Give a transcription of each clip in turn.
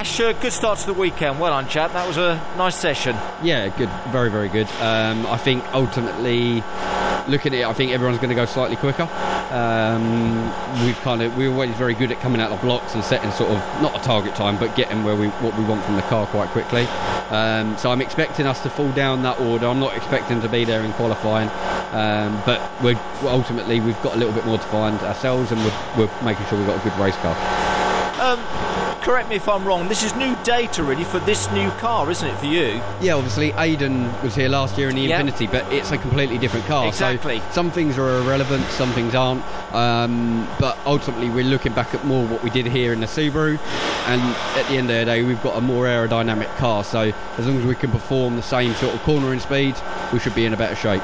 Ash, uh, good start to the weekend. Well done, chap. That was a nice session. Yeah, good, very, very good. Um, I think ultimately, looking at it, I think everyone's going to go slightly quicker. Um, we've kind of we're always very good at coming out of blocks and setting sort of not a target time, but getting where we what we want from the car quite quickly. Um, so I'm expecting us to fall down that order. I'm not expecting to be there in qualifying, um, but we're ultimately we've got a little bit more to find ourselves, and we're, we're making sure we've got a good race car. Um, correct me if I'm wrong. This is new data really for this new car, isn't it, for you? Yeah, obviously Aiden was here last year in the Yep. Infiniti, but it's a completely different car. Exactly. So some things are irrelevant, some things aren't. Um, but ultimately, we're looking back at more what we did here in the Subaru, and at the end of the day, we've got a more aerodynamic car. So as long as we can perform the same sort of cornering speed, we should be in a better shape.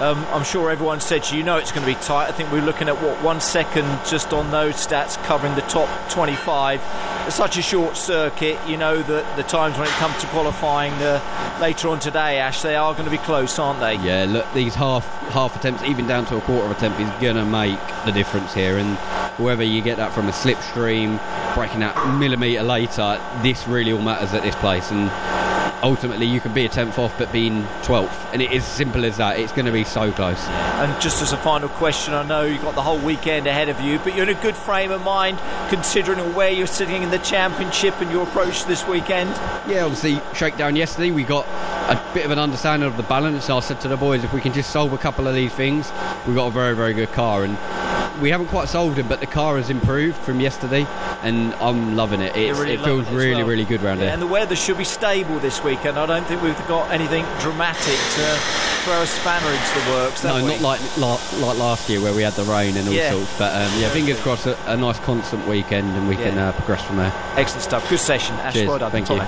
Um, I'm sure everyone said to you, you know it's going to be tight. I think we're looking at what one second just on those stats covering the top 25. It's such a short circuit. You know that the times when it comes to qualifying uh, later on today, Ash, they are going to be close, aren't they? Yeah, look, these half half attempts, even down to a quarter of attempt, is going to make the difference here. And whether you get that from a slipstream, braking out millimetre later, this really all matters at this place. And ultimately, you can be a tenth off, but being 12th. And it is simple as that. It's going to be so close. And just as a final question, I know you've got the whole weekend ahead of you, but you're in a good frame of mind considering where you're sitting in the championship and your approach this weekend. Yeah, obviously, shakedown yesterday, we got a bit of an understanding of the balance. I said to the boys, if we can just solve a couple of these things, we've got a very, very good car. And we haven't quite solved it, but the car has improved from yesterday, and I'm loving it. Really it feels it really, well. really good round Yeah, here. and the weather should be stable this weekend. I don't think we've got anything dramatic to throw a spanner into the works. No, we? not like la- like last year where we had the rain and all Yeah. sorts. But um, yeah, fingers crossed, a, a nice constant weekend, and we can uh, progress from there. Excellent stuff. Good session. Ash, Cheers. well done. Thank you. man.